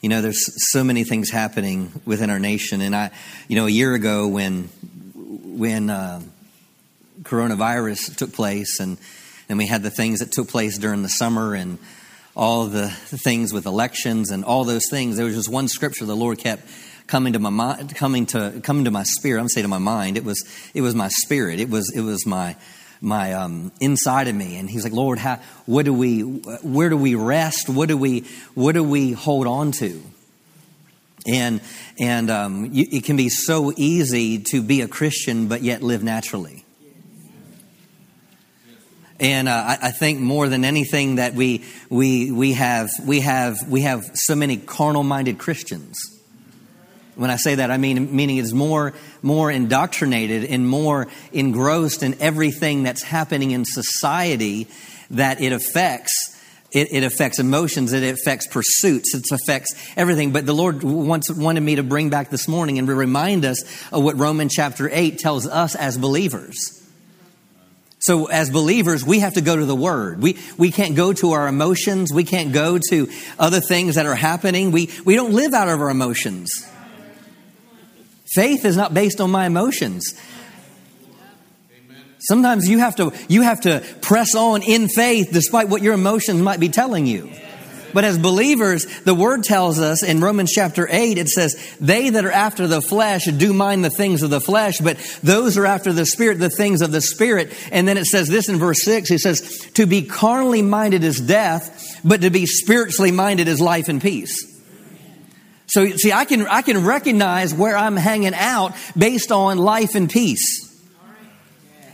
You know, there's so many things happening within our nation, and I, you know, a year ago when when uh, coronavirus took place, and and we had the things that took place during the summer, and all the things with elections and all those things. There was just one scripture the Lord kept coming to my mind, coming to coming to my spirit. I'm saying to my mind. It was it was my spirit. It was it was my my um, inside of me. And he's like, Lord, how, what do we, where do we rest? What do we, what do we hold on to? And and um, you, it can be so easy to be a Christian but yet live naturally. And uh, I, I, think more than anything that we we we have we have we have so many carnal minded Christians when I say that, I mean meaning it's more more indoctrinated and more engrossed in everything that's happening in society that it affects. It, it affects emotions. It affects pursuits. It affects everything. But the Lord wants, wanted me to bring back this morning and remind us of what Romans chapter 8 tells us as believers. So, as believers, we have to go to the Word. We, we can't go to our emotions. We can't go to other things that are happening. We, we don't live out of our emotions. Faith is not based on my emotions. Sometimes you have to you have to press on in faith despite what your emotions might be telling you. But as believers, the word tells us in Romans chapter 8, it says, They that are after the flesh do mind the things of the flesh, but those are after the spirit, the things of the spirit. And then it says this in verse 6, it says, To be carnally minded is death, but to be spiritually minded is life and peace. So, see, I can, I can recognize where I'm hanging out based on life and peace.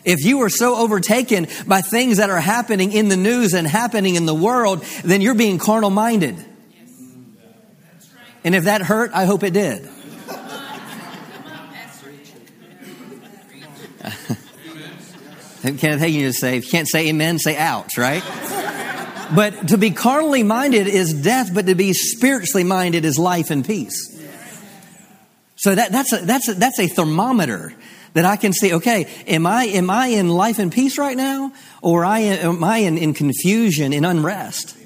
If you are so overtaken by things that are happening in the news and happening in the world, then you're being carnal minded. And if that hurt, I hope it did. Kenneth Hagin just say, if you can't say amen, say ouch, right? But to be carnally minded is death, but to be spiritually minded is life and peace. So that, that's, a, that's, a, that's a thermometer that I can see, okay, am I, am I in life and peace right now? Or I, am I in, in confusion, in unrest?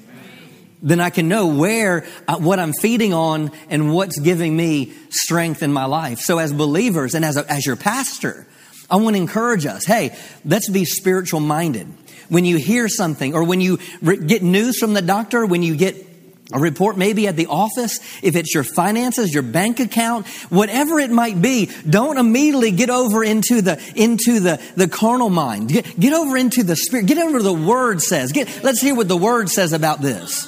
Then I can know where, uh, what I'm feeding on and what's giving me strength in my life. So as believers and as, a, as your pastor, I want to encourage us, hey, let's be spiritual minded when you hear something or when you re- get news from the doctor, when you get a report maybe at the office, if it's your finances, your bank account, whatever it might be, don't immediately get over into the, into the, the carnal mind. Get, get over into the spirit. Get over the word says. Get, let's hear what the word says about this.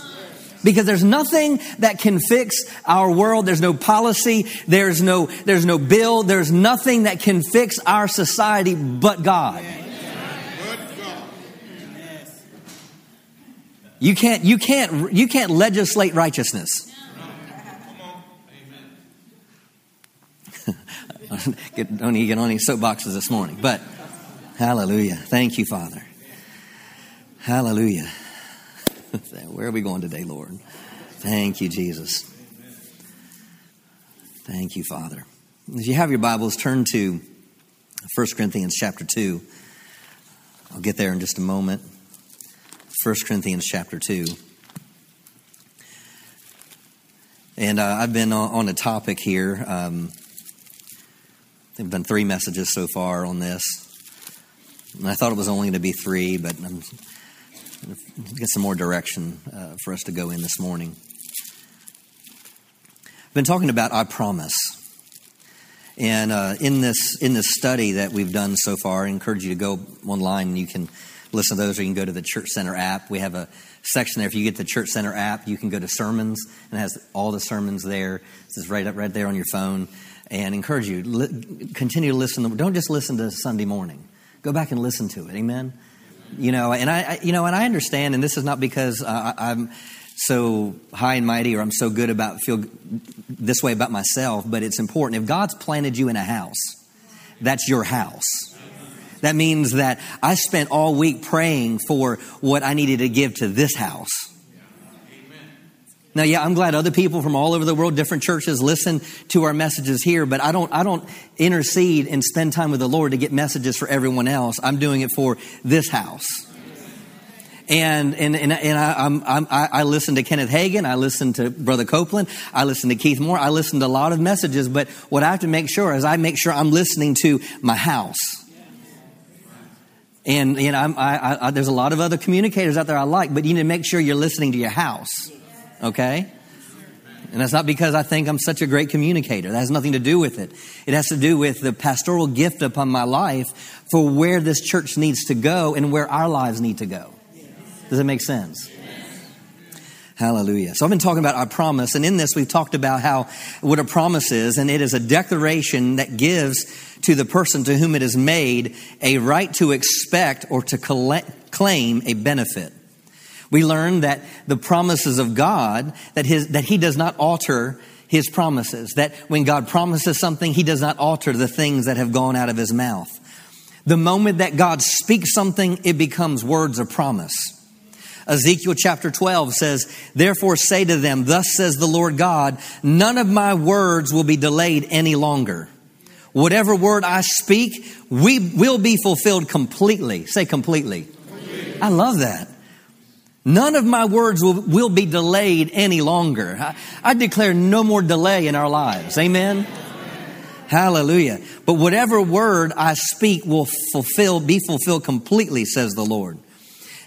Because there's nothing that can fix our world. There's no policy. There's no, there's no bill. There's nothing that can fix our society but God. You can't, you can't, you can't legislate righteousness. get, don't need get on any soapboxes this morning, but hallelujah. Thank you, Father. Hallelujah. Where are we going today, Lord? Thank you, Jesus. Thank you, Father. If you have your Bibles, turn to 1 Corinthians chapter 2. I'll get there in just a moment. 1 Corinthians chapter 2. And uh, I've been on, a topic here. Um, I've done three messages so far on this. And I thought it was only going to be three, but I'm going to get some more direction uh, for us to go in this morning. I've been talking about I promise. And uh, in this in this study that we've done so far, I encourage you to go online and you can listen to those, or you can go to the Church Center app. We have a section there. If you get the Church Center app, you can go to sermons and it has all the sermons there. It's right up right there on your phone. And encourage you li- continue to listen. don't just listen to Sunday morning. Go back and listen to it. Amen. You know, and I, I you know, and I understand. And this is not because uh, I'm so high and mighty or I'm so good about feel this way about myself, but it's important. If God's planted you in a house, that's your house. That means that I spent all week praying for what I needed to give to this house. Now, yeah, I'm glad other people from all over the world, different churches, listen to our messages here, but I don't, I don't intercede and spend time with the Lord to get messages for everyone else. I'm doing it for this house. And, and, and, and I, I'm, I'm, I listen to Kenneth Hagin. I listen to Brother Copeland. I listen to Keith Moore. I listen to a lot of messages. But what I have to make sure is I make sure I'm listening to my house. And, you know, I, I, there's a lot of other communicators out there I like, but you need to make sure you're listening to your house. Okay? And that's not because I think I'm such a great communicator. That has nothing to do with it. It has to do with the pastoral gift upon my life for where this church needs to go and where our lives need to go. Does it make sense? Hallelujah. So I've been talking about our promise, and in this we've talked about how what a promise is, and it is a declaration that gives to the person to whom it is made a right to expect or to collect, claim a benefit. We learn that the promises of God, that, his, that He does not alter His promises, that when God promises something, He does not alter the things that have gone out of His mouth. The moment that God speaks something, it becomes words of promise. Ezekiel chapter 12 says, Therefore say to them, Thus says the Lord God, none of my words will be delayed any longer. Whatever word I speak, we will be fulfilled completely. Say completely. completely. I love that. None of my words will, will be delayed any longer. I, I declare no more delay in our lives. Amen. Hallelujah. But whatever word I speak will fulfill, be fulfilled completely, says the Lord.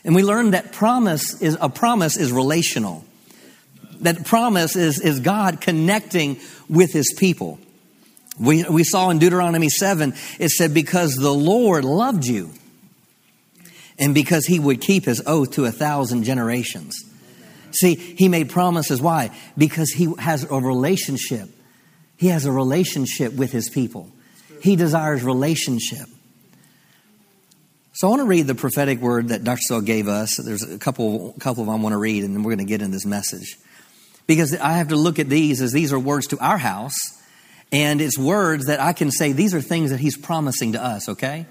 And we learned that promise is, a promise is relational. That promise is, is God connecting with his people. We, we saw in Deuteronomy 7, it said, because the Lord loved you and because he would keep his oath to a thousand generations. See, he made promises. Why? Because he has a relationship. He has a relationship with his people. He desires relationship. So I want to read the prophetic word that Dr. Savelle gave us. There's a couple, couple of them I want to read, and then we're going to get in this message. Because I have to look at these as these are words to our house, and it's words that I can say these are things that he's promising to us, okay?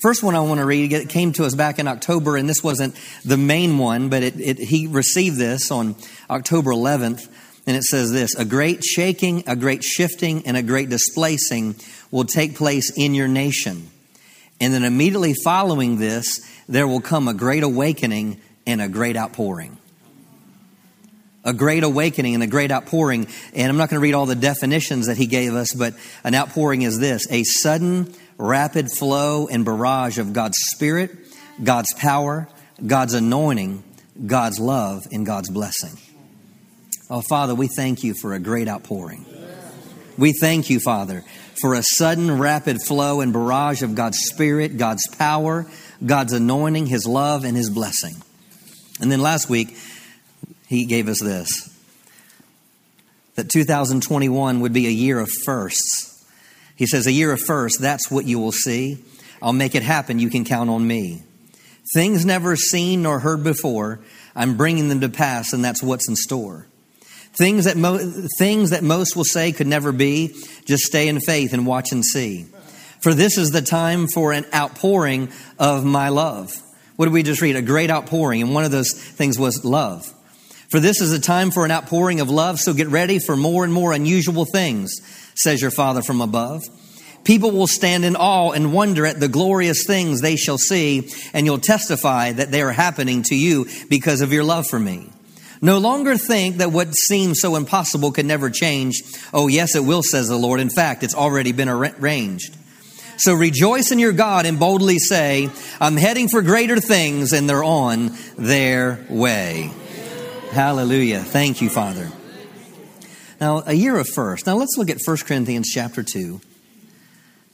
First one I want to read it came to us back in October, and this wasn't the main one, but it, it, he received this on October 11th, and it says this A great shaking, a great shifting, and a great displacing will take place in your nation. And then immediately following this, there will come a great awakening and a great outpouring. A great awakening and a great outpouring. And I'm not going to read all the definitions that he gave us, but an outpouring is this a sudden rapid flow and barrage of God's Spirit, God's power, God's anointing, God's love, and God's blessing. Oh, Father, we thank you for a great outpouring. We thank you, Father, for a sudden rapid flow and barrage of God's Spirit, God's power, God's anointing, His love, and His blessing. And then last week, He gave us this that 2021 would be a year of firsts he says, A year of firsts, that's what you will see. I'll make it happen. You can count on me. Things never seen nor heard before, I'm bringing them to pass, and that's what's in store. Things that, mo- things that most will say could never be, just stay in faith and watch and see. For this is the time for an outpouring of my love. What did we just read? A great outpouring. And one of those things was love. For this is a time for an outpouring of love, so get ready for more and more unusual things says your Father from above. People will stand in awe and wonder at the glorious things they shall see, and you'll testify that they are happening to you because of your love for me. No longer think that what seems so impossible can never change. Oh, yes, it will, says the Lord. In fact, it's already been arranged. So rejoice in your God and boldly say, I'm heading for greater things, and they're on their way. Hallelujah. Thank you, Father. Now, a year of first. Now, let's look at 1 Corinthians chapter 2.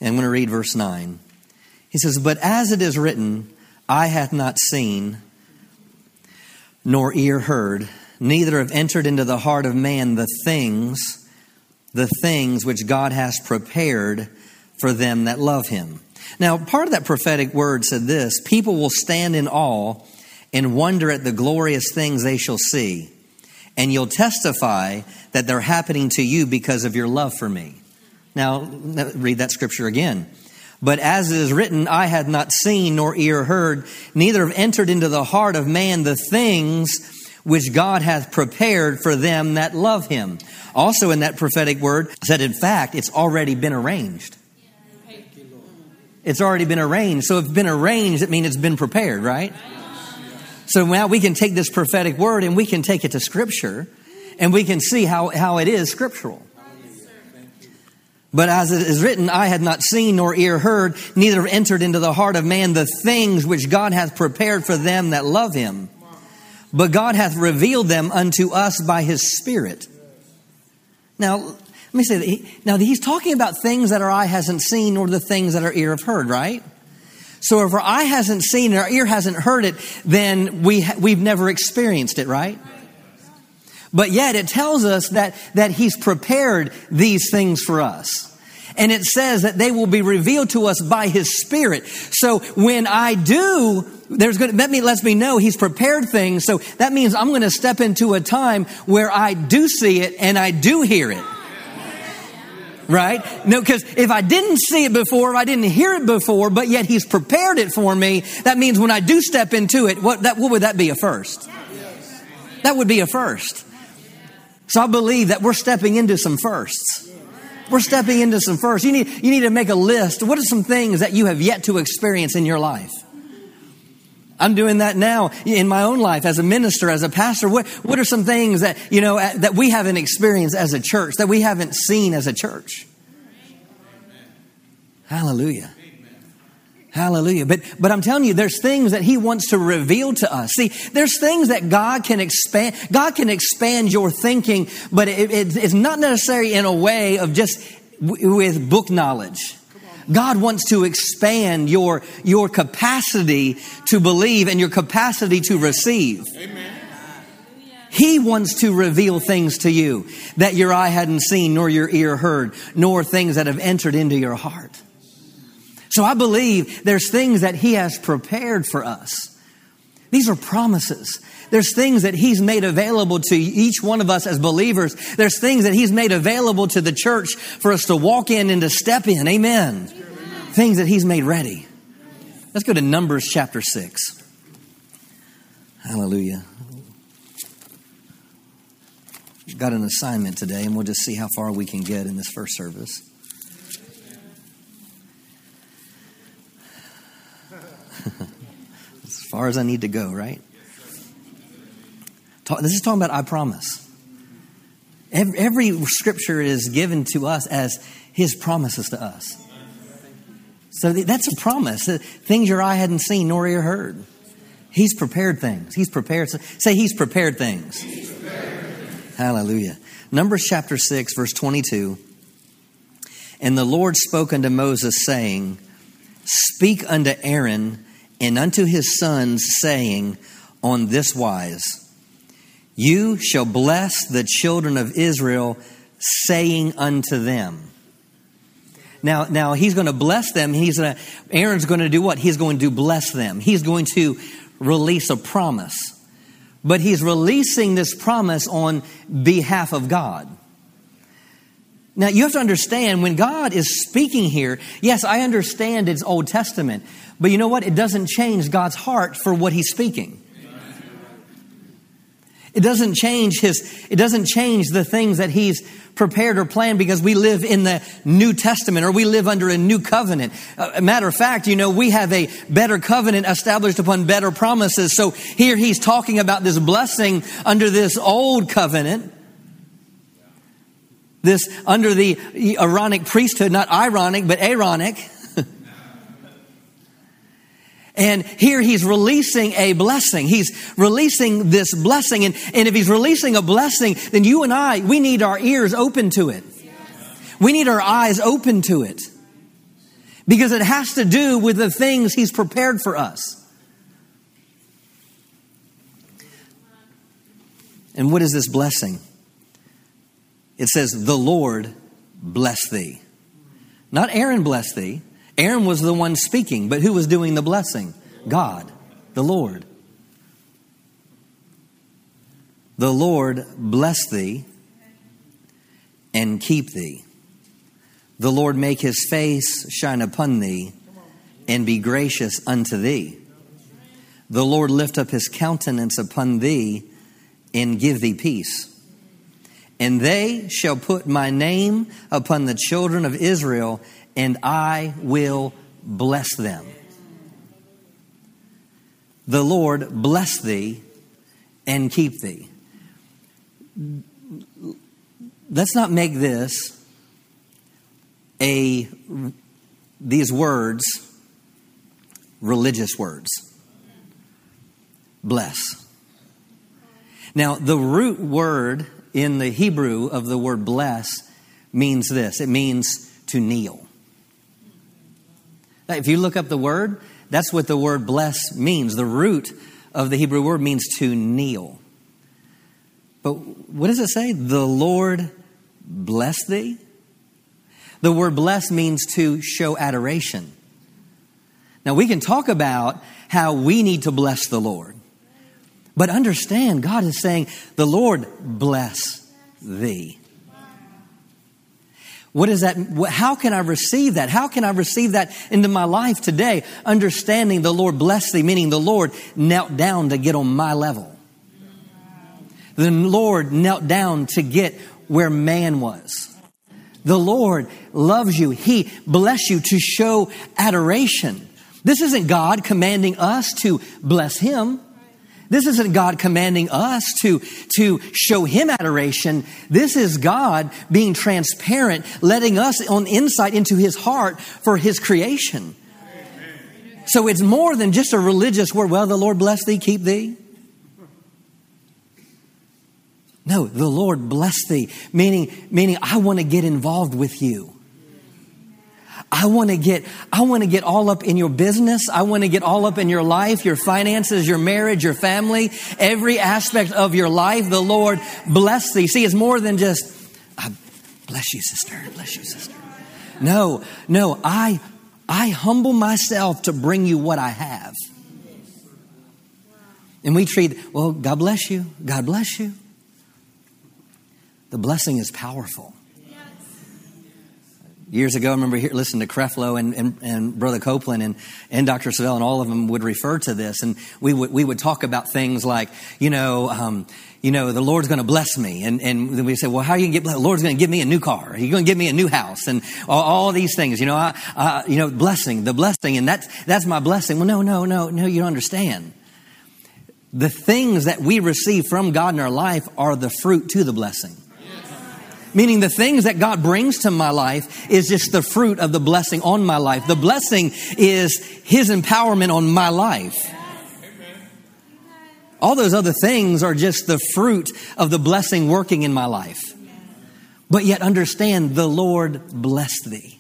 And I'm going to read verse 9. He says, But as it is written, eye hath not seen, nor ear heard, neither have entered into the heart of man the things, the things which God has prepared for them that love him. Now, part of that prophetic word said this people will stand in awe and wonder at the glorious things they shall see and you'll testify that they're happening to you because of your love for me. Now, read that scripture again. But as it is written, eye had not seen nor ear heard, neither have entered into the heart of man the things which God hath prepared for them that love him. Also, in that prophetic word, said, in fact, it's already been arranged. It's already been arranged. So if it's been arranged, it means it's been prepared, right? So now we can take this prophetic word and we can take it to Scripture and we can see how, how it is scriptural. But as it is written, eye had not seen nor ear heard, neither entered into the heart of man the things which God hath prepared for them that love him. But God hath revealed them unto us by his Spirit. Now, let me say that. now, he's talking about things that our eye hasn't seen nor the things that our ear have heard, right? So if our eye hasn't seen and our ear hasn't heard it, then we, we've never experienced it, right? But yet it tells us that, that he's prepared these things for us. And it says that they will be revealed to us by his spirit. So when I do, there's going to, that means, lets me know he's prepared things. So that means I'm going to step into a time where I do see it and I do hear it. Right? No, because if I didn't see it before, if I didn't hear it before, but yet he's prepared it for me, that means when I do step into it, what, that, what would that be a first? That would be a first. So I believe that we're stepping into some firsts. We're stepping into some firsts. You need, you need to make a list. What are some things that you have yet to experience in your life? I'm doing that now in my own life as a minister, as a pastor. What, what are some things that, you know, that we haven't experienced as a church, that we haven't seen as a church? Hallelujah. Hallelujah. But, but I'm telling you, there's things that he wants to reveal to us. See, there's things that God can expand, God can expand your thinking, but it, it, it's not necessarily in a way of just w- with book knowledge. God wants to expand your, your capacity to believe and your capacity to receive. Amen. He wants to reveal things to you that your eye hadn't seen, nor your ear heard, nor things that have entered into your heart. So I believe there's things that He has prepared for us. These are promises. There's things that He's made available to each one of us as believers. There's things that He's made available to the church for us to walk in and to step in. Amen. Amen. Things that He's made ready. Let's go to Numbers chapter 6. Hallelujah. Got an assignment today, and we'll just see how far we can get in this first service. as far as I need to go, right? This is talking about I promise. Every, every scripture is given to us as his promises to us. So that's a promise. Things your eye hadn't seen nor ear heard. He's prepared things. He's prepared. Say, He's prepared things. He's prepared. Hallelujah. Numbers chapter 6, verse 22. And the Lord spoke unto Moses, saying, Speak unto Aaron and unto his sons, saying, On this wise, You shall bless the children of Israel, saying unto them. Now, now he's going to bless them. He's to, Aaron's going to do what? He's going to bless them. He's going to release a promise. But he's releasing this promise on behalf of God. Now, you have to understand when God is speaking here, yes, I understand it's Old Testament, but you know what? It doesn't change God's heart for what He's speaking. It doesn't change his, it doesn't change the things that he's prepared or planned because we live in the New Testament or we live under a new covenant. A matter of fact, you know, we have a better covenant established upon better promises. So here he's talking about this blessing under this old covenant this under the Aaronic priesthood, not ironic, but Aaronic. and here he's releasing a blessing. He's releasing this blessing. And, and if he's releasing a blessing, then you and I, we need our ears open to it. We need our eyes open to it. Because it has to do with the things he's prepared for us. And what is this blessing? It says, The Lord bless thee. Not Aaron bless thee. Aaron was the one speaking, but who was doing the blessing? God, the Lord. The Lord bless thee and keep thee. The Lord make his face shine upon thee and be gracious unto thee. The Lord lift up his countenance upon thee and give thee peace and they shall put my name upon the children of Israel, and I will bless them. the Lord bless thee and keep thee. Let's not make this a these words religious words. Bless. Now, the root word in the Hebrew of the word bless means this it means to kneel. If you look up the word, that's what the word bless means. The root of the Hebrew word means to kneel. But what does it say? The Lord bless thee? The word bless means to show adoration. Now, we can talk about how we need to bless the Lord. But understand, God is saying, the Lord bless thee. What is that? How can I receive that? How can I receive that into my life today? Understanding the Lord bless thee, meaning the Lord knelt down to get on my level. The Lord knelt down to get where man was. The Lord loves you. He bless you to show adoration. This isn't God commanding us to bless Him. This isn't God commanding us to, to show Him adoration. This is God being transparent, letting us on insight into His heart for His creation. So it's more than just a religious word. Well, the Lord bless thee, keep thee. No, the Lord bless thee, meaning, meaning I want to get involved with you. I want to get, I want to get all up in your business. I want to get all up in your life, your finances, your marriage, your family, every aspect of your life. The Lord bless thee. See, it's more than just, bless you, sister. Bless you, sister. No, no, I, I humble myself to bring you what I have. And we treat, well, God bless you. God bless you. The blessing is powerful. Years ago, I remember here, listening to Creflo and, and, and, Brother Copeland and, and Dr. Savelle, and all of them would refer to this. And we would, we would talk about things like, you know, um, you know, the Lord's going to bless me. And, and then we say, well, how are you going to get blessed? The Lord's going to give me a new car. He's going to give me a new house and all, all these things, you know, I, I, you know, blessing, the blessing. And that's, that's my blessing. Well, no, no, no, no, you don't understand. The things that we receive from God in our life are the fruit to the blessing. Meaning the things that God brings to my life is just the fruit of the blessing on my life. The blessing is His empowerment on my life. All those other things are just the fruit of the blessing working in my life. But yet understand the Lord blessed thee.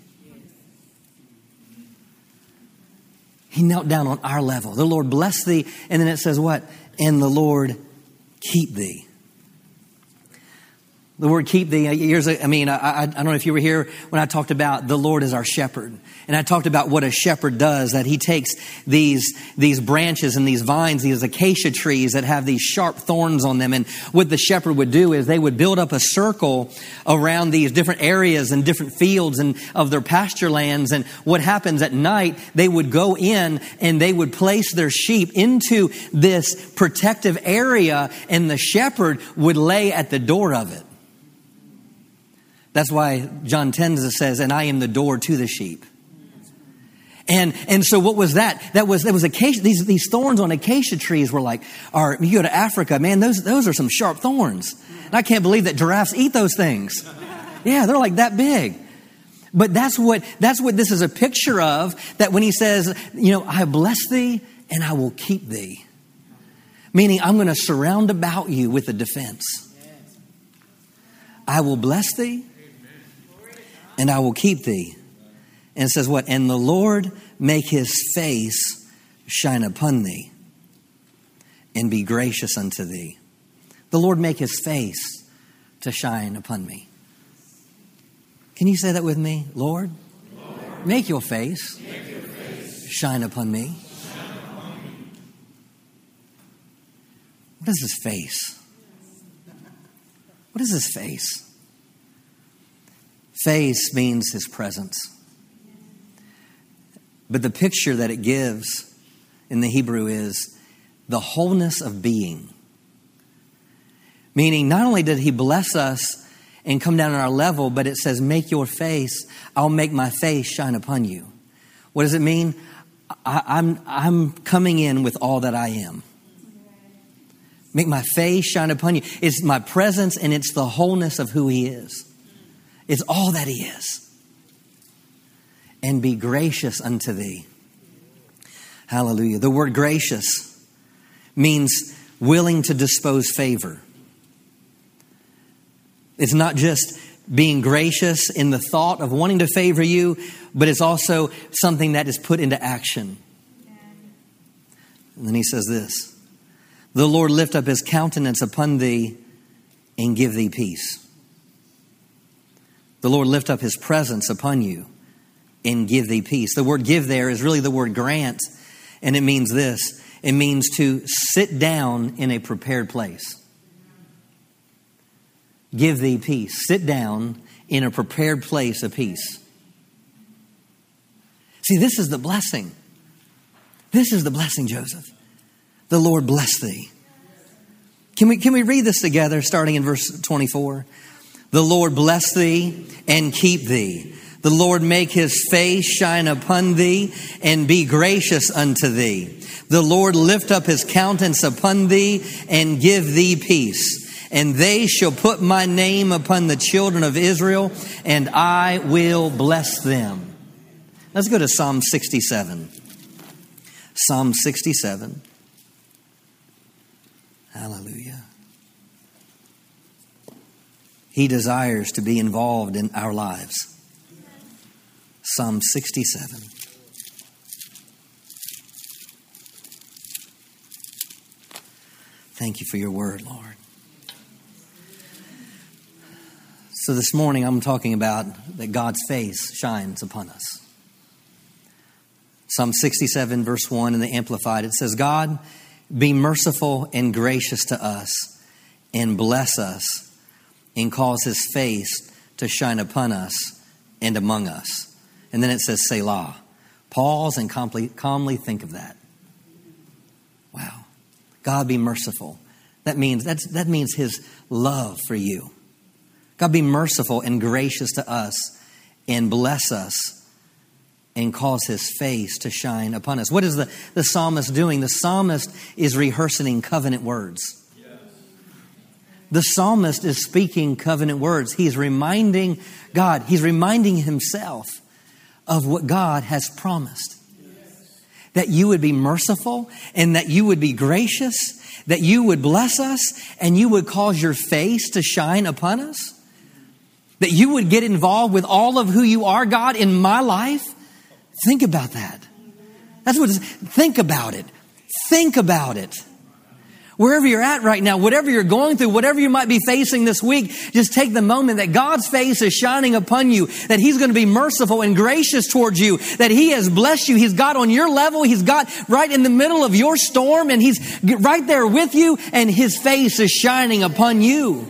He knelt down on our level. The Lord bless thee. And then it says what? And the Lord keep thee. The word keep thee, uh, years, I mean, I, I, don't know if you were here when I talked about the Lord as our shepherd. And I talked about what a shepherd does, that he takes these, these branches and these vines, these acacia trees that have these sharp thorns on them. And what the shepherd would do is they would build up a circle around these different areas and different fields and of their pasture lands. And what happens at night, they would go in and they would place their sheep into this protective area and the shepherd would lay at the door of it. That's why John 10 says, and I am the door to the sheep. And, and so what was that? That was, that was acacia, these, these thorns on acacia trees were like, are, you go to Africa, man, those, those are some sharp thorns. And I can't believe that giraffes eat those things. Yeah, they're like that big. But that's what, that's what this is a picture of, that when he says, you know, I bless thee and I will keep thee. Meaning I'm going to surround about you with a defense. I will bless thee and I will keep thee. And says what? And the Lord make his face shine upon thee and be gracious unto thee. The Lord make his face to shine upon me. Can you say that with me? Lord, Lord make, your face, make your face shine upon me. Shine upon me. What is his face? What is his face? Face means his presence. But the picture that it gives in the Hebrew is the wholeness of being. Meaning, not only did he bless us and come down on our level, but it says, Make your face, I'll make my face shine upon you. What does it mean? I, I'm, I'm coming in with all that I am. Make my face shine upon you. It's my presence and it's the wholeness of who He is. It's all that He is. And be gracious unto thee. Hallelujah. The word gracious means willing to dispose favor. It's not just being gracious in the thought of wanting to favor you, but it's also something that is put into action. And then he says this The Lord lift up his countenance upon thee and give thee peace. The Lord lift up his presence upon you and give thee peace. The word give there is really the word grant, and it means this it means to sit down in a prepared place give thee peace. Sit down in a prepared place of peace. See, this is the blessing. This is the blessing, Joseph. The Lord bless thee. Can we, can we read this together starting in verse 24? The Lord bless thee and keep thee. The Lord make his face shine upon thee and be gracious unto thee. The Lord lift up his countenance upon thee and give thee peace and they shall put my name upon the children of Israel, and I will bless them. Let's go to Psalm 67. Psalm 67. Hallelujah. He desires to be involved in our lives. Psalm 67. Thank you for your word, Lord. So this morning I'm talking about that God's face shines upon us. Psalm 67, verse 1 in the Amplified, it says, God, be merciful and gracious to us, and bless us, and cause his face to shine upon us and among us. And then it says, Selah. Pause and calmly, calmly think of that. Wow. God be merciful. That means, that's, that means his love for you. God, be merciful and gracious to us and bless us and cause his face to shine upon us. What is the, the psalmist doing? The psalmist is rehearsing covenant words. The psalmist is speaking covenant words. He's reminding God, he's reminding himself of what God has promised. That you would be merciful and that you would be gracious, that you would bless us and you would cause your face to shine upon us. That you would get involved with all of who you are, God, in my life. Think about that. That's what, think about it. Think about it. Wherever you're at right now, whatever you're going through, whatever you might be facing this week, just take the moment that God's face is shining upon you, that He's going to be merciful and gracious towards you, that He has blessed you. He's got on your level. He's got right in the middle of your storm and He's right there with you and His face is shining upon you.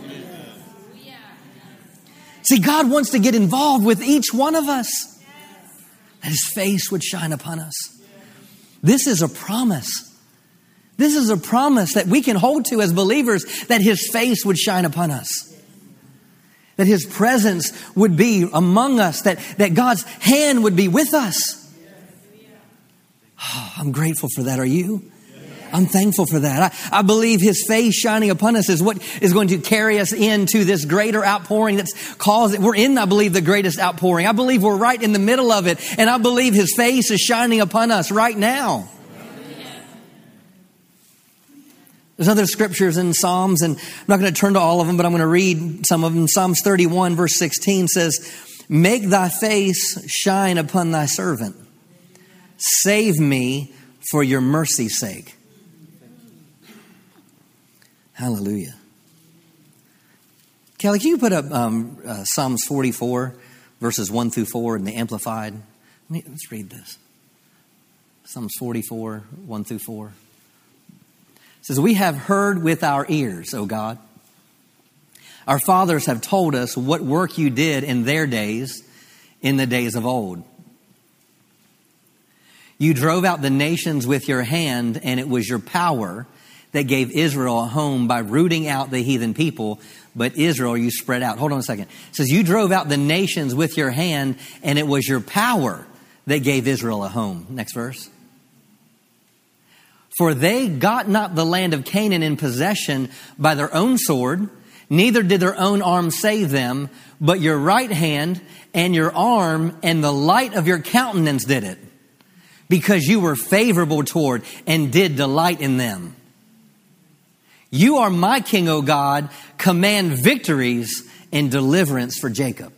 See, God wants to get involved with each one of us. That his face would shine upon us. This is a promise. This is a promise that we can hold to as believers that his face would shine upon us. That his presence would be among us, that, that God's hand would be with us. Oh, I'm grateful for that. Are you? I'm thankful for that. I, I, believe His face shining upon us is what is going to carry us into this greater outpouring that's caused, we're in, I believe, the greatest outpouring. I believe we're right in the middle of it, and I believe His face is shining upon us right now. There's other scriptures in Psalms, and I'm not going to turn to all of them, but I'm going to read some of them. Psalms 31, verse 16 says, Make thy face shine upon thy servant. Save me for your mercy's sake. Hallelujah. Kelly, can you put up um, uh, Psalms 44, verses 1 through 4 in the Amplified? Let's read this. Psalms 44, 1 through 4. Says, We have heard with our ears, O God. Our fathers have told us what work you did in their days, in the days of old. You drove out the nations with your hand, and it was your power that gave Israel a home by rooting out the heathen people, but Israel you spread out. Hold on a second. It says, You drove out the nations with your hand, and it was your power that gave Israel a home. Next verse. For they got not the land of Canaan in possession by their own sword, neither did their own arm save them, but your right hand and your arm and the light of your countenance did it, because you were favorable toward and did delight in them. You are my king, O God. Command victories and deliverance for Jacob.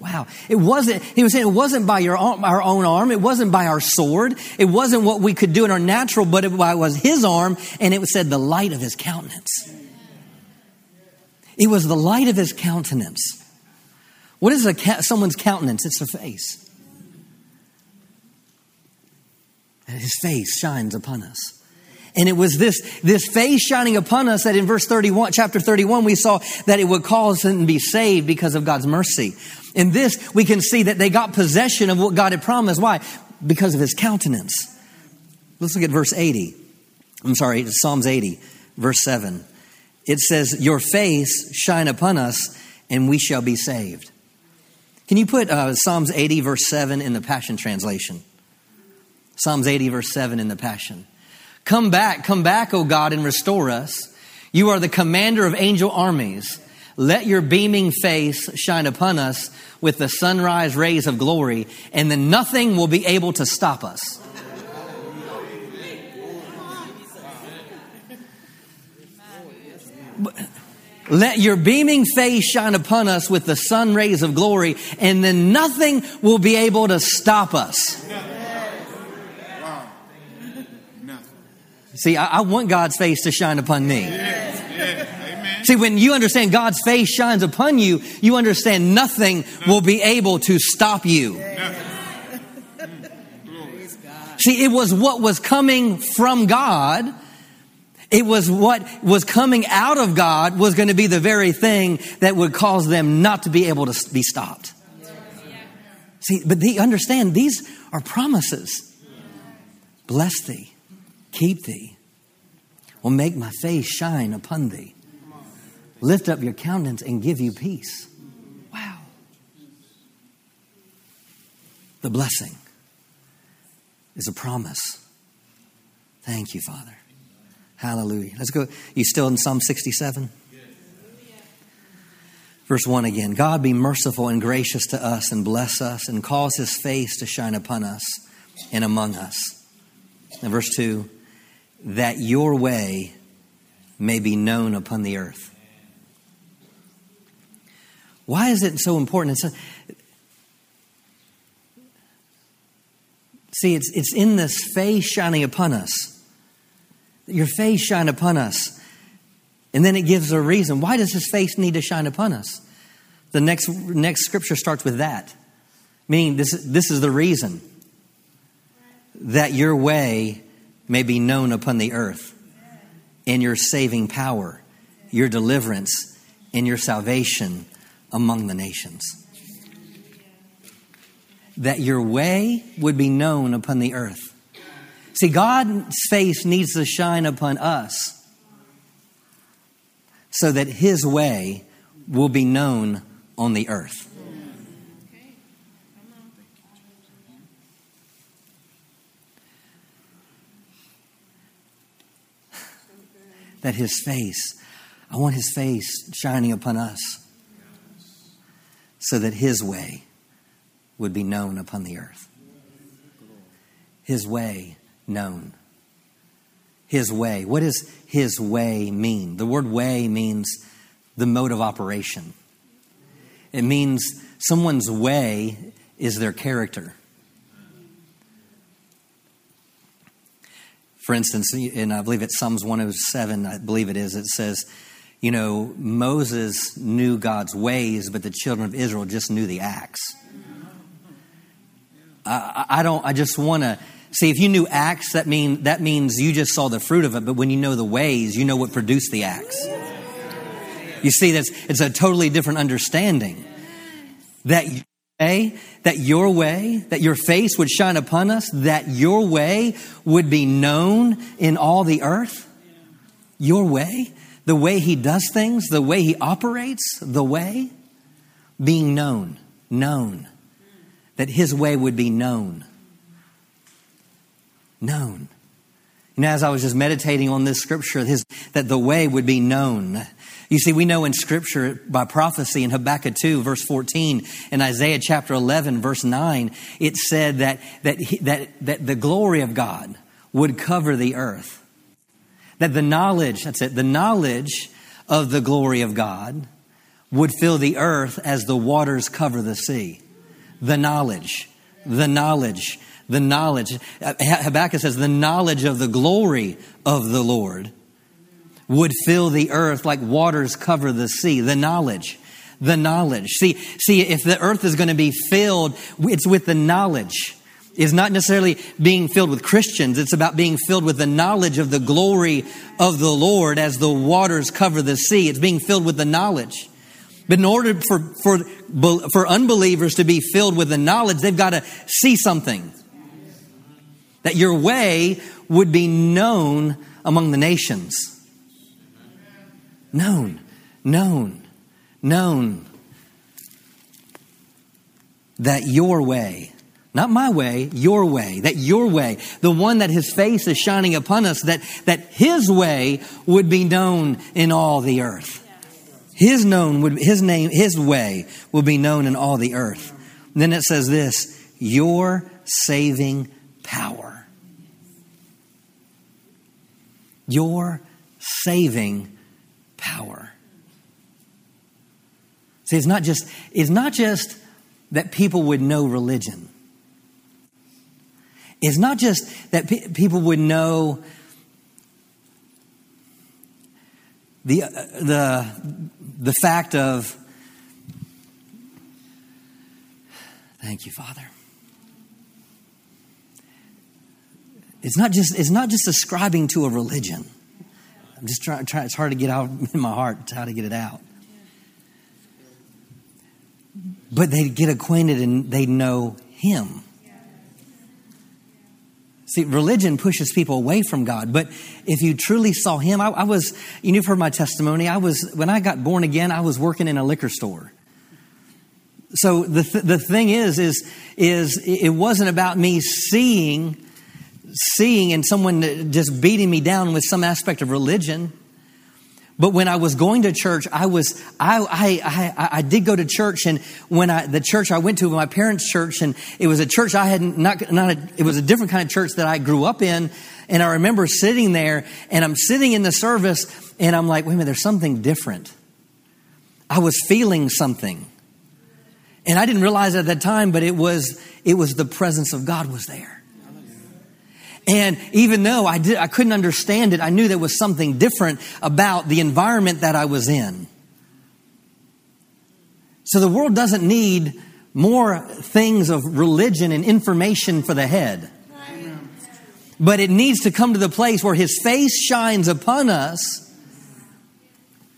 Wow. It wasn't, he was saying it wasn't by your, our own arm. It wasn't by our sword. It wasn't what we could do in our natural, but it was his arm and it said the light of his countenance. It was the light of his countenance. What is a, someone's countenance? It's a face. And his face shines upon us. And it was this, this face shining upon us that in verse 31, chapter 31, we saw that it would cause them to be saved because of God's mercy. In this, we can see that they got possession of what God had promised. Why? Because of his countenance. Let's look at verse 80. I'm sorry, Psalms 80, verse 7. It says, Your face shine upon us, and we shall be saved. Can you put uh, Psalms 80, verse 7 in the Passion Translation? Psalms 80, verse 7 in the Passion. Come back, come back, O God, and restore us. You are the commander of angel armies. Let your beaming face shine upon us with the sunrise rays of glory, and then nothing will be able to stop us. Let your beaming face shine upon us with the sun rays of glory, and then nothing will be able to stop us. See, I, I want God's face to shine upon me. See, when you understand God's face shines upon you, you understand nothing will be able to stop you. See, it was what was coming from God. It was what was coming out of God was going to be the very thing that would cause them not to be able to be stopped. See, but they understand these are promises. Bless thee keep thee, will make my face shine upon thee, lift up your countenance and give you peace. Wow. The blessing is a promise. Thank you, Father. Hallelujah. Let's go. You still in Psalm 67? Verse 1 again God be merciful and gracious to us and bless us and cause his face to shine upon us and among us. And verse 2 that your way may be known upon the earth. Why is it so important? It's see, it's, it's in this face shining upon us. Your face shine upon us. And then it gives a reason. Why does his face need to shine upon us? The next, next scripture starts with that. Meaning, this, this is the reason that your way may be known upon the earth, in your saving power, your deliverance, and your salvation among the nations. That your way would be known upon the earth. See, God's face needs to shine upon us so that His way will be known on the earth. that his face, I want his face shining upon us so that his way would be known upon the earth. His way known. His way. What does his way mean? The word way means the mode of operation. It means someone's way is their character. For instance, and I believe it's Psalms 107, I believe it is, it says, you know, Moses knew God's ways, but the children of Israel just knew the acts. I, I don't, I just want to see if you knew acts, that mean that means you just saw the fruit of it, but when you know the ways, you know what produced the acts. You see, that's it's a totally different understanding. That way, eh, that your way, that your face would shine upon us, that your way would be known in all the earth? Your way? The way he does things, the way he operates, the way? Being known, known. That his way would be known. Known. And as I was just meditating on this scripture, his, that the way would be known. You see, we know in scripture by prophecy in Habakkuk 2, verse 14, and Isaiah chapter 11, verse 9, it said that, that, that, that the glory of God would cover the earth. That the knowledge, that's it, the knowledge of the glory of God would fill the earth as the waters cover the sea. The knowledge, the knowledge the knowledge. Uh, Habakkuk says, the knowledge of the glory of the Lord would fill the earth like waters cover the sea. The knowledge. The knowledge. See, see, if the earth is going to be filled, it's with the knowledge. It's not necessarily being filled with Christians. It's about being filled with the knowledge of the glory of the Lord as the waters cover the sea. It's being filled with the knowledge. But in order for, for, for unbelievers to be filled with the knowledge, they've got to see something that your way would be known among the nations. Known, known, known. That your way, not my way, your way, that your way, the one that his face is shining upon us, that, that his way would be known in all the earth. His known would, his name, his way will be known in all the earth. And then it says this, your saving power. Your saving power. See, it's not just, it's not just that people would know religion. It's not just that pe- people would know the, uh, the, the fact of, thank you, Father. It's not just, it's not just ascribing to a religion. I'm just trying, try, it's hard to get out in my heart it's how to get it out. But they'd get acquainted and they'd know Him. See, religion pushes people away from God, but if you truly saw Him, I, I was, you know, you've heard my testimony. I was, when I got born again, I was working in a liquor store. So the, th- the thing is, is, is it wasn't about me seeing seeing and someone just beating me down with some aspect of religion. But when I was going to church, I was I I I, I did go to church, and when I the church I went to, my parents' church, and it was a church I had not not a, it was a different kind of church that I grew up in, and I remember sitting there, and I'm sitting in the service, and I'm like, wait a minute, there's something different. I was feeling something, and I didn't realize at that time, but it was it was the presence of God was there. And even though I, did, I couldn't understand it, I knew there was something different about the environment that I was in. So the world doesn't need more things of religion and information for the head. But it needs to come to the place where His face shines upon us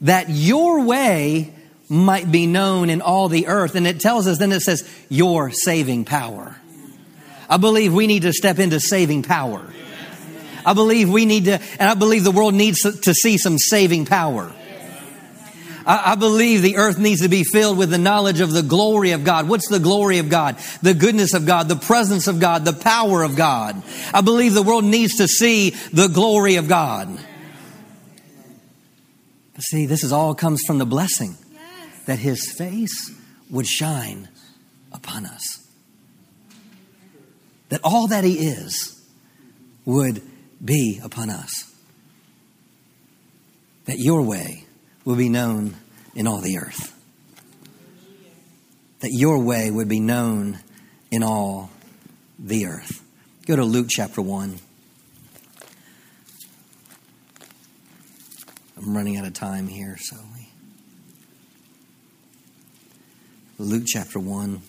that your way might be known in all the earth. And it tells us, then it says, your saving power. I believe we need to step into saving power. I believe we need to, and I believe the world needs to see some saving power. I, believe the earth needs to be filled with the knowledge of the glory of God. What's the glory of God? The goodness of God, the presence of God, the power of God. I believe the world needs to see the glory of God. See, this is all comes from the blessing that his face would shine upon us that all that He is would be upon us. That your way will be known in all the earth. That your way would be known in all the earth. Go to Luke chapter 1. I'm running out of time here, so. Luke chapter 1.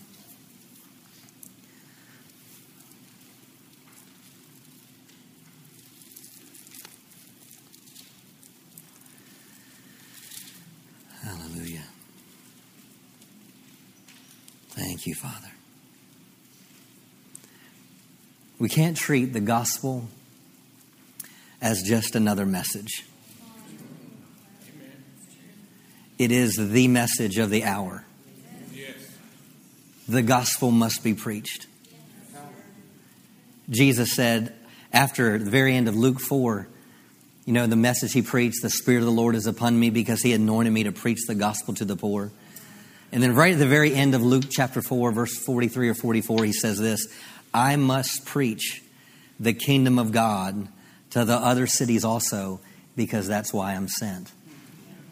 Thank you, Father. We can't treat the gospel as just another message. It is the message of the hour. The gospel must be preached. Jesus said, after the very end of Luke 4, you know, the message he preached, the Spirit of the Lord is upon me because he anointed me to preach the gospel to the poor. And then right at the very end of Luke chapter 4, verse 43 or 44, he says this I must preach the kingdom of God to the other cities also because that's why I'm sent.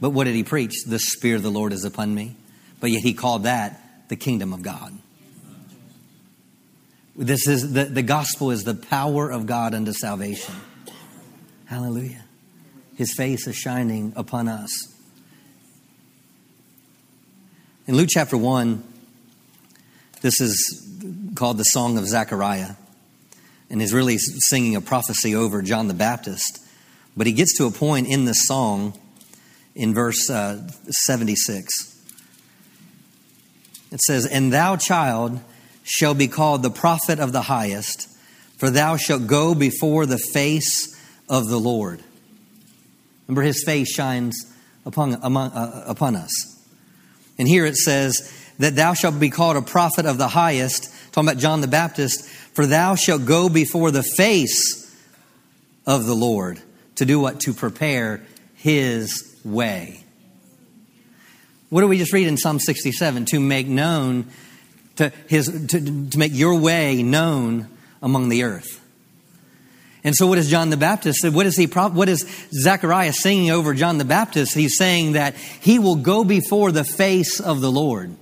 But what did he preach? The Spirit of the Lord is upon me. But yet he called that the kingdom of God. This is the, the gospel is the power of God unto salvation. Hallelujah. His face is shining upon us. In Luke chapter 1, this is called the Song of Zechariah, and is really singing a prophecy over John the Baptist. But he gets to a point in this song in verse uh, 76. It says, And thou, child, shall be called the prophet of the highest, for thou shalt go before the face of the Lord. Remember, his face shines upon, among, uh, upon us. And here it says that thou shalt be called a prophet of the highest, talking about John the Baptist, for thou shalt go before the face of the Lord to do what? To prepare his way. What do we just read in Psalm 67? To make known to his to, to make your way known among the earth. And so, what is John the Baptist? What is he? What is Zechariah singing over John the Baptist? He's saying that he will go before the face of the Lord.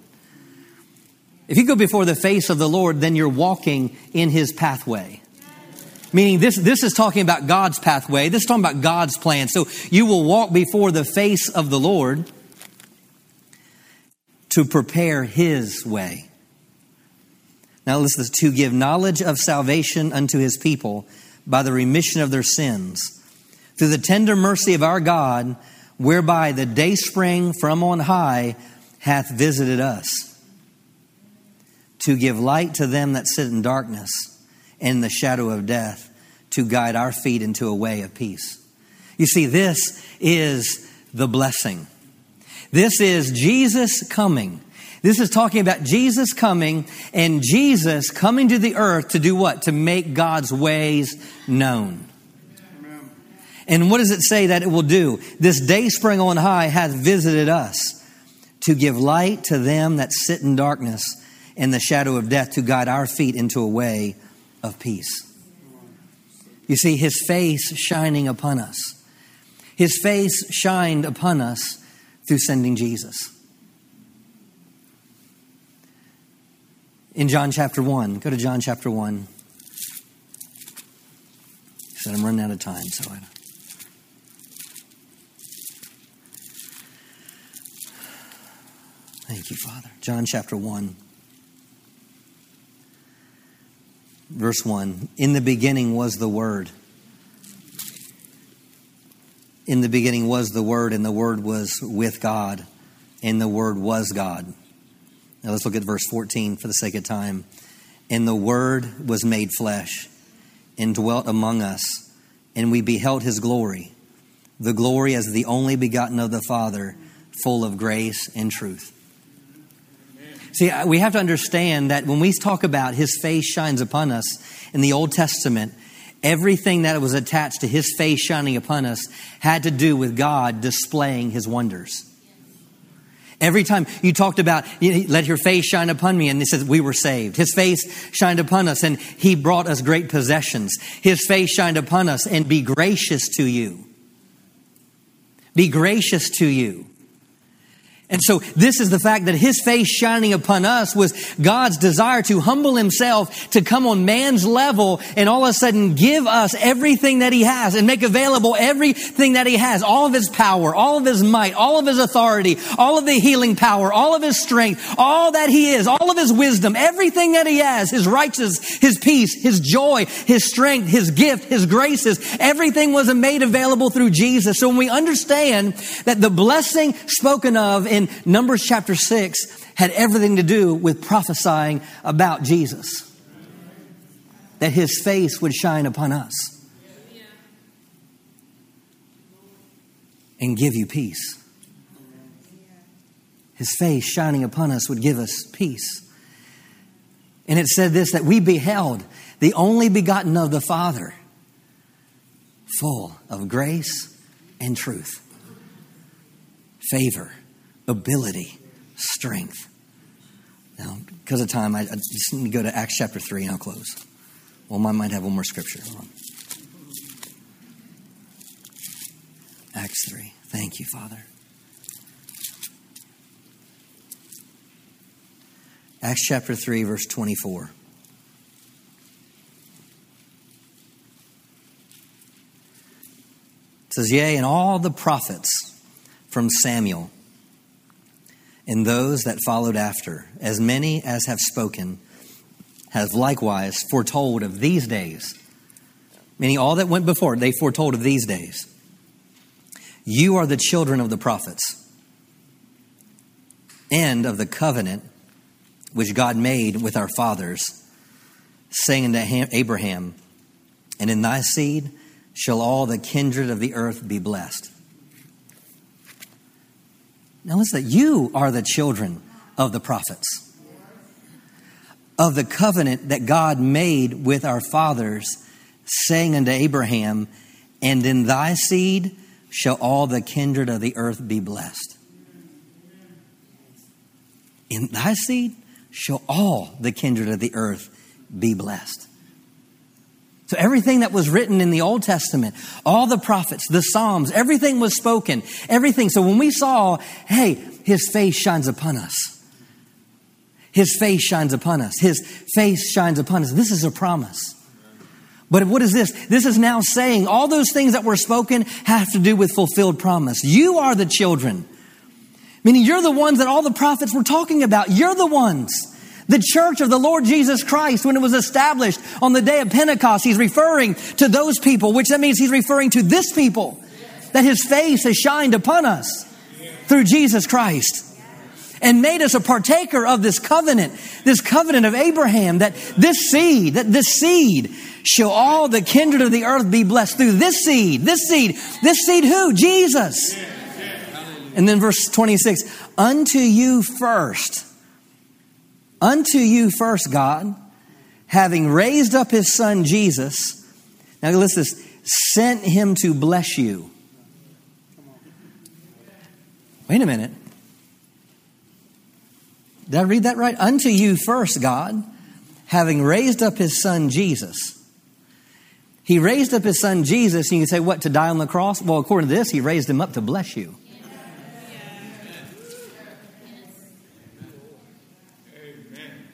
If you go before the face of the Lord, then you're walking in his pathway. Meaning, this, this is talking about God's pathway. This is talking about God's plan. So, you will walk before the face of the Lord to prepare his way. Now, listen to give knowledge of salvation unto his people by the remission of their sins, through the tender mercy of our God, whereby the day spring from on high hath visited us, to give light to them that sit in darkness and the shadow of death, to guide our feet into a way of peace. You see, this is the blessing. This is Jesus coming this is talking about Jesus coming and Jesus coming to the earth to do what? To make God's ways known. Amen. And what does it say that it will do? This day spring on high hath visited us to give light to them that sit in darkness and the shadow of death, to guide our feet into a way of peace. You see, his face shining upon us. His face shined upon us through sending Jesus. In John chapter 1. Go to John chapter 1. He said, I'm running out of time, so I. Thank you, Father. John chapter 1, verse 1. In the beginning was the Word. In the beginning was the Word, and the Word was with God, and the Word was God. Now let's look at verse 14 for the sake of time. And the Word was made flesh and dwelt among us, and we beheld his glory, the glory as the only begotten of the Father, full of grace and truth. See, we have to understand that when we talk about his face shines upon us in the Old Testament, everything that was attached to his face shining upon us had to do with God displaying his wonders. Every time you talked about, let your face shine upon me, and he says we were saved. His face shined upon us, and he brought us great possessions. His face shined upon us, and be gracious to you. Be gracious to you. And so this is the fact that his face shining upon us was God's desire to humble himself, to come on man's level and all of a sudden give us everything that he has and make available everything that he has. All of his power, all of his might, all of his authority, all of the healing power, all of his strength, all that he is, all of his wisdom, everything that he has, his righteousness, his peace, his joy, his strength, his gift, his graces, everything was made available through Jesus. So when we understand that the blessing spoken of in in Numbers chapter 6 had everything to do with prophesying about Jesus. That his face would shine upon us and give you peace. His face shining upon us would give us peace. And it said this that we beheld the only begotten of the Father, full of grace and truth, favor, ability, strength. Now, because of time, I, I just need to go to Acts chapter 3 and I'll close. Well, I might have one more scripture. Acts 3. Thank you, Father. Acts chapter 3, verse 24. It says, Yea, and all the prophets from Samuel and those that followed after, as many as have spoken, have likewise foretold of these days. Meaning, all that went before, they foretold of these days. You are the children of the prophets and of the covenant which God made with our fathers, saying unto Abraham, And in thy seed shall all the kindred of the earth be blessed. Now listen, you are the children of the prophets, of the covenant that God made with our fathers, saying unto Abraham, And in thy seed shall all the kindred of the earth be blessed. In thy seed shall all the kindred of the earth be blessed. So everything that was written in the Old Testament, all the prophets, the Psalms, everything was spoken. Everything. So when we saw, hey, his face shines upon us. His face shines upon us. His face shines upon us. This is a promise. But what is this? This is now saying all those things that were spoken have to do with fulfilled promise. You are the children. Meaning you're the ones that all the prophets were talking about. You're the ones. The church of the Lord Jesus Christ, when it was established on the day of Pentecost, he's referring to those people, which that means he's referring to this people, that his face has shined upon us through Jesus Christ and made us a partaker of this covenant, this covenant of Abraham, that this seed, that this seed shall all the kindred of the earth be blessed through this seed, this seed, this seed who? Jesus. And then verse 26, unto you first Unto you first, God, having raised up his son Jesus, now listen this, sent him to bless you. Wait a minute. Did I read that right? Unto you first, God, having raised up his son Jesus. He raised up his son Jesus, and you can say, what, to die on the cross? Well, according to this, he raised him up to bless you.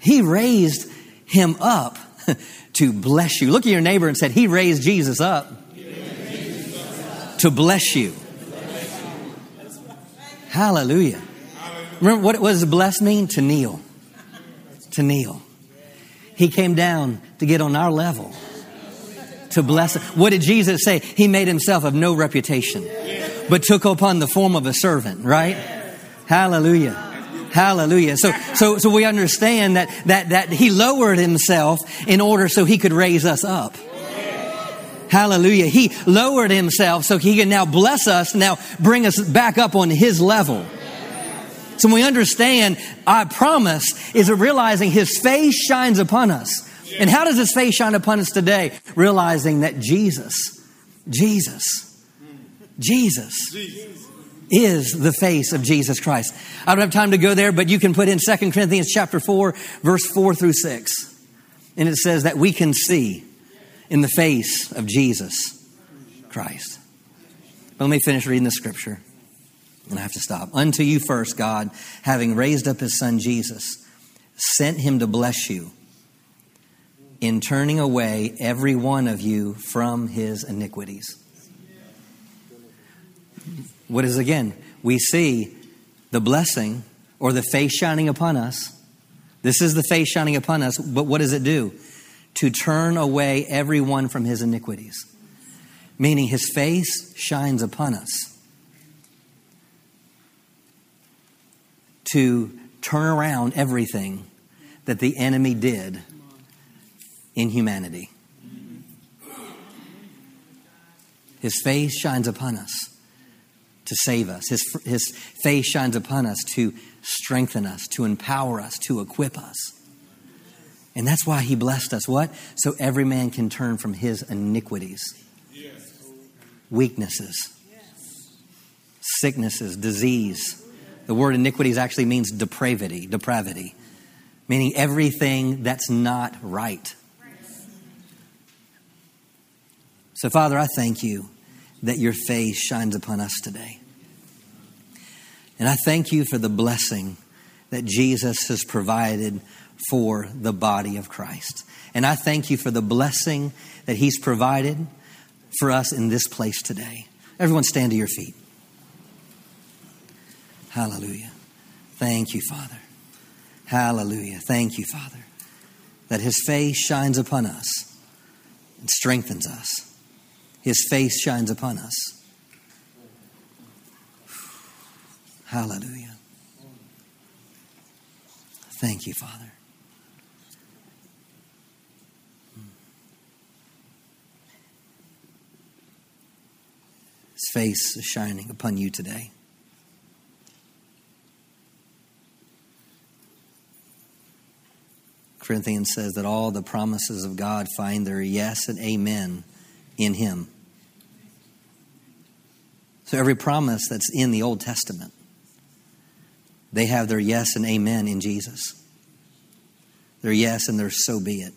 He raised him up to bless you. Look at your neighbor and said, He raised Jesus up, to bless you. Hallelujah. Remember what, what does bless mean? To kneel. To kneel. He came down to get on our level to bless. What did Jesus say? He made himself of no reputation, but took upon the form of a servant, right? Hallelujah. Hallelujah. So, so, so we understand that, that, that he lowered himself in order so he could raise us up. Hallelujah. He lowered himself so he can now bless us, now bring us back up on his level. So we understand I promise is realizing his face shines upon us. And how does his face shine upon us today? Realizing that Jesus, Jesus, Jesus is the face of Jesus Christ. I don't have time to go there, but you can put in 2 Corinthians chapter 4, verse 4 through 6. And it says that we can see in the face of Jesus Christ. But let me finish reading the scripture. And I have to stop. Unto you first, God, having raised up his son Jesus, sent him to bless you in turning away every one of you from his iniquities. What is again? We see the blessing or the face shining upon us. This is the face shining upon us, but what does it do? To turn away everyone from his iniquities. Meaning his face shines upon us. To turn around everything that the enemy did in humanity. His face shines upon us to save us. His, his face shines upon us to strengthen us, to empower us, to equip us. And that's why he blessed us. What? So every man can turn from his iniquities. weaknesses, sicknesses, disease. The word iniquities actually means depravity, depravity, meaning everything that's not right. So, Father, I thank you that your face shines upon us today. And I thank you for the blessing that Jesus has provided for the body of Christ. And I thank you for the blessing that he's provided for us in this place today. Everyone stand to your feet. Hallelujah. Thank you, Father. Hallelujah. Thank you, Father, that his face shines upon us and strengthens us. His face shines upon us. Hallelujah. Thank you, Father. His face is shining upon you today. Corinthians says that all the promises of God find their yes and amen in Him. So every promise that's in the Old Testament, they have their yes and amen in Jesus. Their yes and their so be it.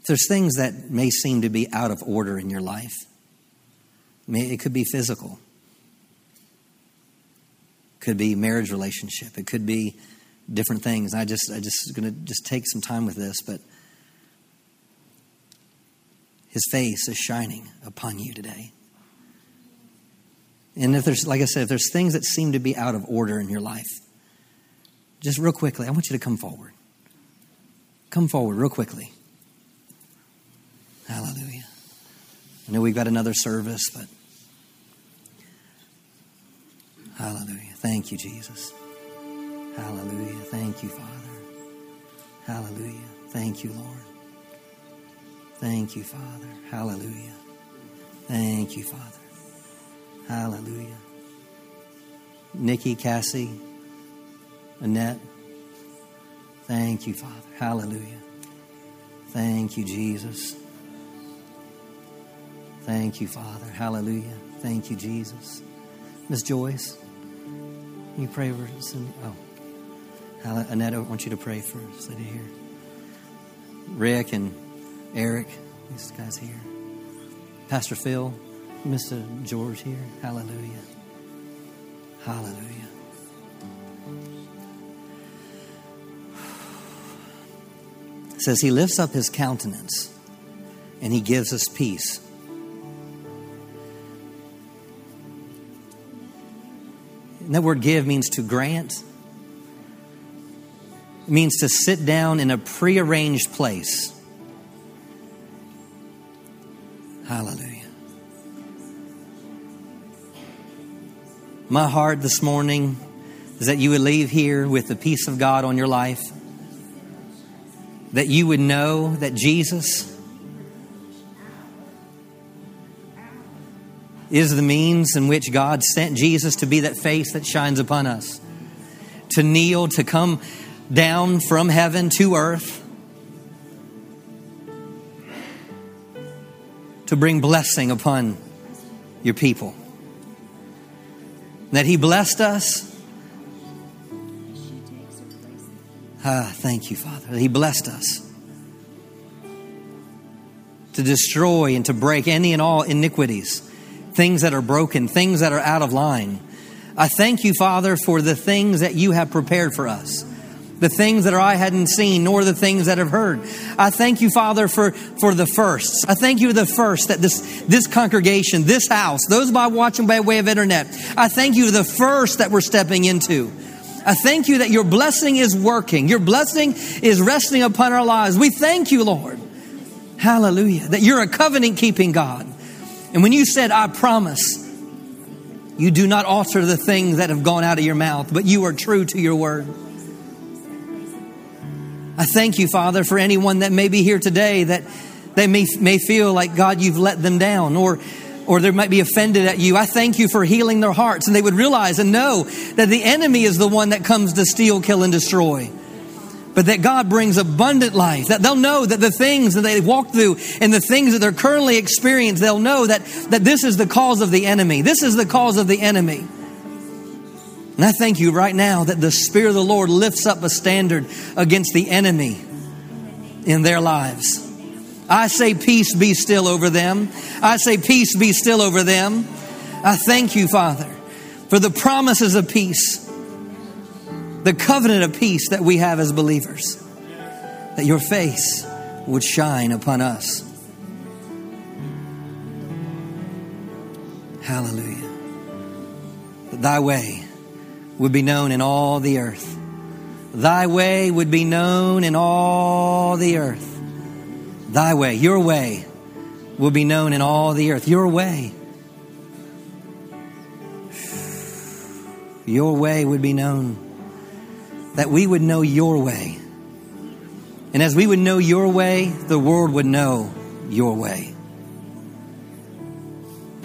If there's things that may seem to be out of order in your life, it could be physical, could be marriage relationship, it could be different things. I just I just going to just take some time with this, but his face is shining upon you today. And if there's, like I said, if there's things that seem to be out of order in your life, just real quickly, I want you to come forward. Come forward real quickly. Hallelujah. I know we've got another service, but hallelujah. Thank you, Jesus. Hallelujah. Thank you, Father. Hallelujah. Thank you, Lord. Thank you, Father. Hallelujah. Thank you, Father. Hallelujah. Nikki, Cassie, Annette. Thank you, Father. Hallelujah. Thank you, Jesus. Thank you, Father. Hallelujah. Thank you, Jesus. Miss Joyce, you pray for Cindy? Oh, Annette, I want you to pray for us. Cindy here. Rick and Eric, these guys here. Pastor Phil, Mr. George here. Hallelujah. Hallelujah. It says he lifts up his countenance and he gives us peace. And that word give means to grant. It means to sit down in a prearranged place. Hallelujah. My heart this morning is that you would leave here with the peace of God on your life, that you would know that Jesus is the means in which God sent Jesus to be that face that shines upon us, to kneel, to come down from heaven to earth to bring blessing upon your people. That He blessed us. Ah, thank you, Father. He blessed us to destroy and to break any and all iniquities, things that are broken, things that are out of line. I thank you, Father, for the things that you have prepared for us the things that I hadn't seen, nor the things that I've heard. I thank you, Father, for, for the firsts. I thank you for the first that this, this congregation, this house, those by watching by way of internet, I thank you for the first that we're stepping into. I thank you that your blessing is working. Your blessing is resting upon our lives. We thank you, Lord. Hallelujah. That you're a covenant keeping God. And when you said, I promise, you do not alter the things that have gone out of your mouth, but you are true to your word. I thank you, Father, for anyone that may be here today that they may, may feel like, God, you've let them down or, or they might be offended at you. I thank you for healing their hearts and they would realize and know that the enemy is the one that comes to steal, kill, and destroy. but that God brings abundant life. That they'll know that the things that they walk through and the things that they're currently experiencing, they'll know that, that this is the cause of the enemy. This is the cause of the enemy. And I thank you right now that the Spirit of the Lord lifts up a standard against the enemy in their lives. I say, Peace be still over them. I say, Peace be still over them. I thank you, Father, for the promises of peace the covenant of peace that we have as believers, that your face would shine upon us. Hallelujah. That thy way would be known in all the earth. Thy way would be known in all the earth. Thy way, your way, will be known in all the earth. Your way. Your way would be known that we would know your way. And as we would know your way, the world would know your way.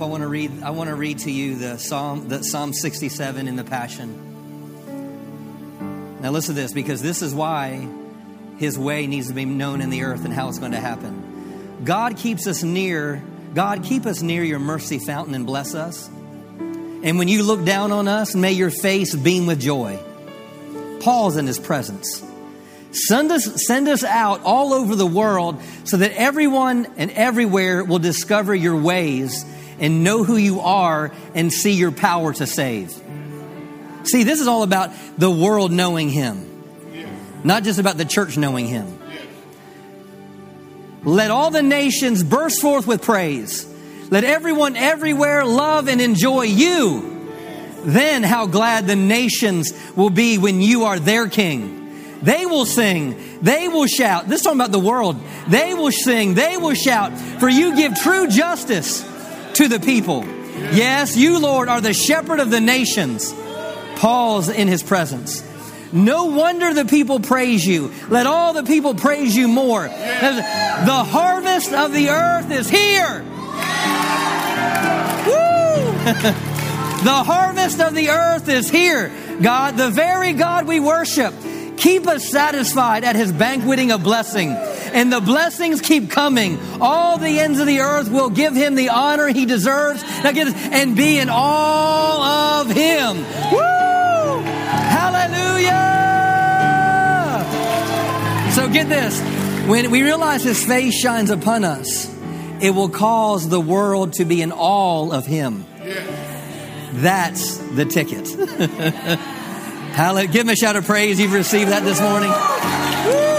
I want to read, I want to read to you the Psalm, the Psalm 67 in the Passion. Now listen to this, because this is why his way needs to be known in the earth and how it's going to happen. God keeps us near, God keep us near your mercy fountain and bless us. And when you look down on us, may your face beam with joy. Pause in his presence. Send us, send us out all over the world so that everyone and everywhere will discover your ways and know who you are and see your power to save. See, this is all about the world knowing him, not just about the church knowing him. Let all the nations burst forth with praise. Let everyone everywhere love and enjoy you then how glad the nations will be when you are their king. They will sing. They will shout. This is talking about the world. They will sing. They will shout. For you give true justice to the people. Yes, you, Lord, are the shepherd of the nations. Pause in his presence. No wonder the people praise you. Let all the people praise you more. The harvest of the earth is here. Woo! The harvest of the earth is here. God, the very God we worship, keep us satisfied at his banqueting of blessing. And the blessings keep coming. All the ends of the earth will give him the honor he deserves Now get this, and be in all of him. Woo! Hallelujah! So get this. When we realize his face shines upon us, it will cause the world to be in all of him. That's the ticket. Hallelujah. Give him a shout of praise. You've received that this morning. Woo!